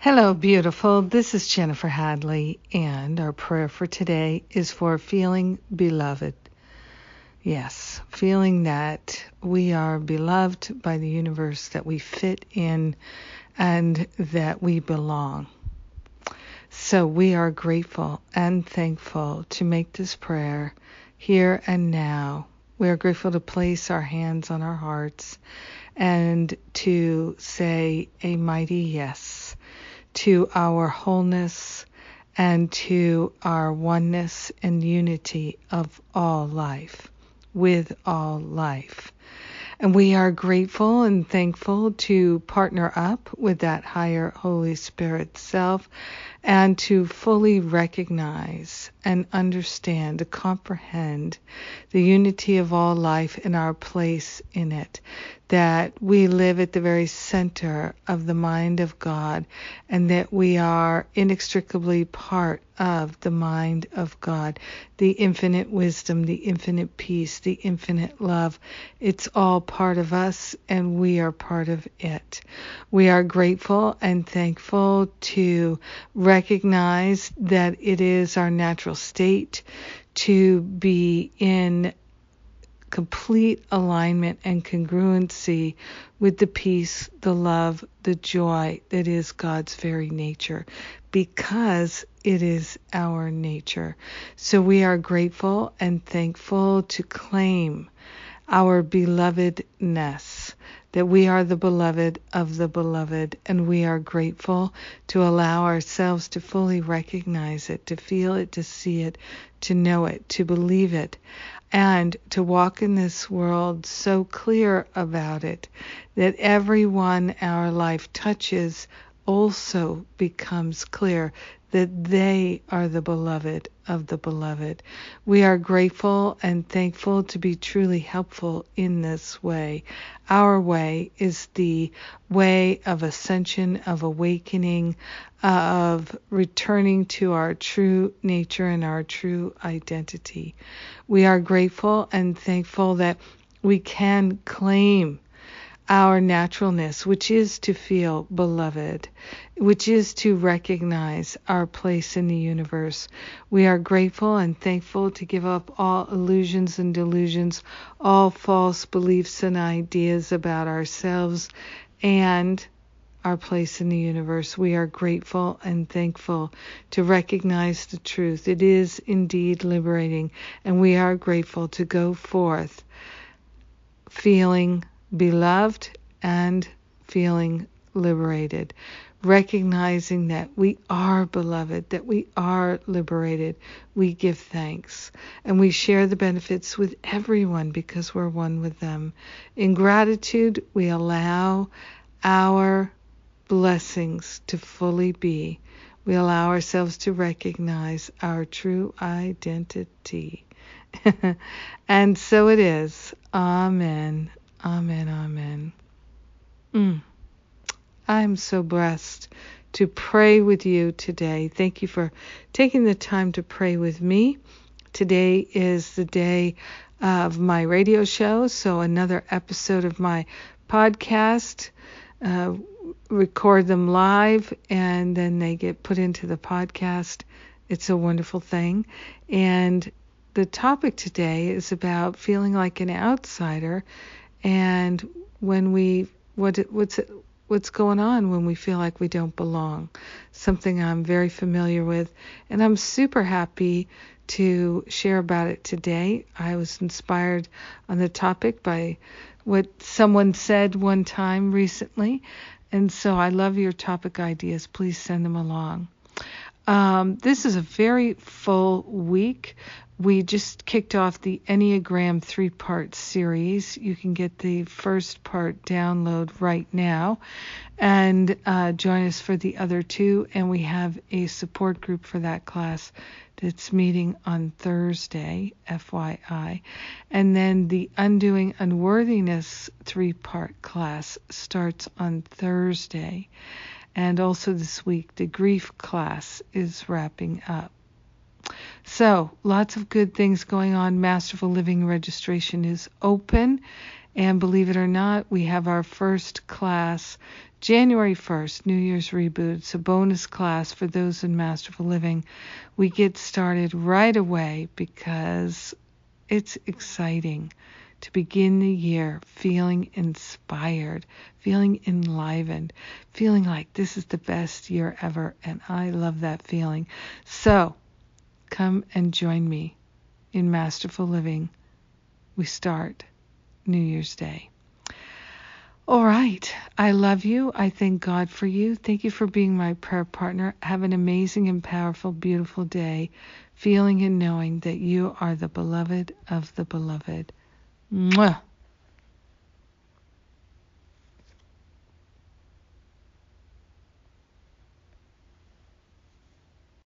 Hello, beautiful. This is Jennifer Hadley, and our prayer for today is for feeling beloved. Yes, feeling that we are beloved by the universe, that we fit in, and that we belong. So we are grateful and thankful to make this prayer here and now. We are grateful to place our hands on our hearts and to say a mighty yes to our wholeness and to our oneness and unity of all life, with all life. And we are grateful and thankful to partner up with that higher Holy Spirit self and to fully recognize and understand, to comprehend the unity of all life and our place in it, that we live at the very center of the mind of God and that we are inextricably part of the mind of God, the infinite wisdom, the infinite peace, the infinite love. It's all part of us and we are part of it. We are grateful and thankful to recognize that it is our natural state to be in complete alignment and congruency with the peace, the love, the joy that is God's very nature because it is our nature. So we are grateful and thankful to claim our belovedness, that we are the beloved of the beloved, and we are grateful to allow ourselves to fully recognize it, to feel it, to see it, to know it, to believe it and to walk in this world so clear about it that everyone our life touches also becomes clear that they are the beloved of the beloved. We are grateful and thankful to be truly helpful in this way. Our way is the way of ascension, of awakening, of returning to our true nature and our true identity. We are grateful and thankful that we can claim our naturalness, which is to feel beloved, which is to recognize our place in the universe. We are grateful and thankful to give up all illusions and delusions, all false beliefs and ideas about ourselves and our place in the universe. We are grateful and thankful to recognize the truth. It is indeed liberating, and we are grateful to go forth feeling beloved and feeling liberated, recognizing that we are beloved, that we are liberated. We give thanks and we share the benefits with everyone because we're one with them. In gratitude, we allow our blessings to fully be. We allow ourselves to recognize our true identity. and so it is. Amen. Amen. Amen. Mm. I'm so blessed to pray with you today. Thank you for taking the time to pray with me. Today is the day of my radio show, so another episode of my podcast. Uh, record them live and then they get put into the podcast. It's a wonderful thing. And the topic today is about feeling like an outsider and when we what what's what's going on when we feel like we don't belong? Something i'm very familiar with and i'm super happy to share about it today. I was inspired on the topic by what someone said one time recently and so i love your topic ideas. Please send them along um, this is a very full week we just kicked off the Enneagram three part series. You can get the first part download right now and uh, join us for the other two. And we have a support group for that class that's meeting on Thursday, FYI. And then the Undoing Unworthiness three part class starts on Thursday. And also this week, the grief class is wrapping up. So, lots of good things going on. Masterful Living registration is open, And believe it or not, we have our first class January 1st, New Year's Reboot. It's a bonus class for those in Masterful Living. We get started right away because it's exciting to begin the year feeling inspired, feeling enlivened, feeling like this is the best year ever. And I love that feeling. So come and join me in Masterful Living. We start New Year's Day. All right. I love you. I thank God for you. Thank you for being my prayer partner. Have an amazing and powerful, beautiful day, feeling and knowing that you are the beloved of the beloved. Mwah.